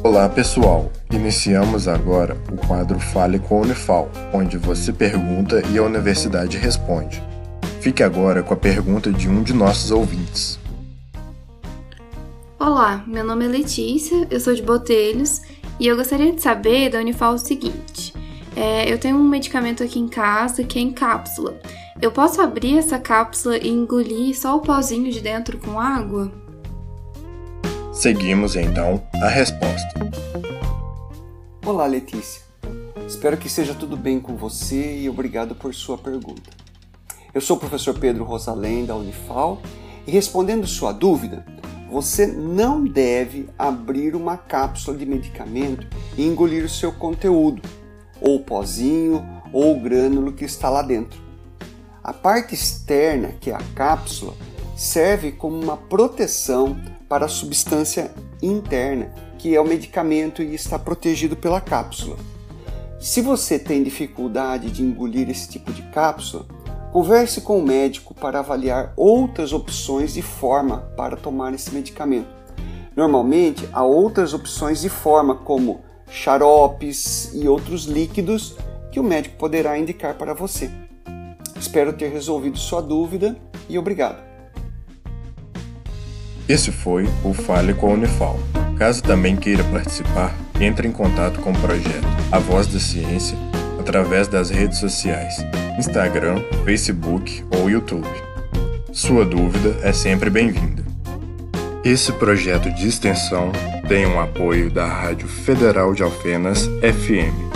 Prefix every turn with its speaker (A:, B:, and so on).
A: Olá pessoal, iniciamos agora o quadro Fale com a Unifal, onde você pergunta e a universidade responde. Fique agora com a pergunta de um de nossos ouvintes.
B: Olá, meu nome é Letícia, eu sou de Botelhos e eu gostaria de saber da Unifal o seguinte: é, eu tenho um medicamento aqui em casa que é em cápsula. Eu posso abrir essa cápsula e engolir só o pozinho de dentro com água?
A: Seguimos então a resposta.
C: Olá, Letícia. Espero que seja tudo bem com você e obrigado por sua pergunta. Eu sou o professor Pedro Rosalém da Unifal e respondendo sua dúvida, você não deve abrir uma cápsula de medicamento e engolir o seu conteúdo, ou pozinho ou grânulo que está lá dentro. A parte externa, que é a cápsula, serve como uma proteção para a substância interna, que é o medicamento e está protegido pela cápsula. Se você tem dificuldade de engolir esse tipo de cápsula, converse com o médico para avaliar outras opções de forma para tomar esse medicamento. Normalmente, há outras opções de forma, como xaropes e outros líquidos que o médico poderá indicar para você. Espero ter resolvido sua dúvida e obrigado.
A: Esse foi o Fale com a Unifal. Caso também queira participar, entre em contato com o projeto A Voz da Ciência através das redes sociais, Instagram, Facebook ou YouTube. Sua dúvida é sempre bem-vinda. Esse projeto de extensão tem um apoio da Rádio Federal de Alfenas FM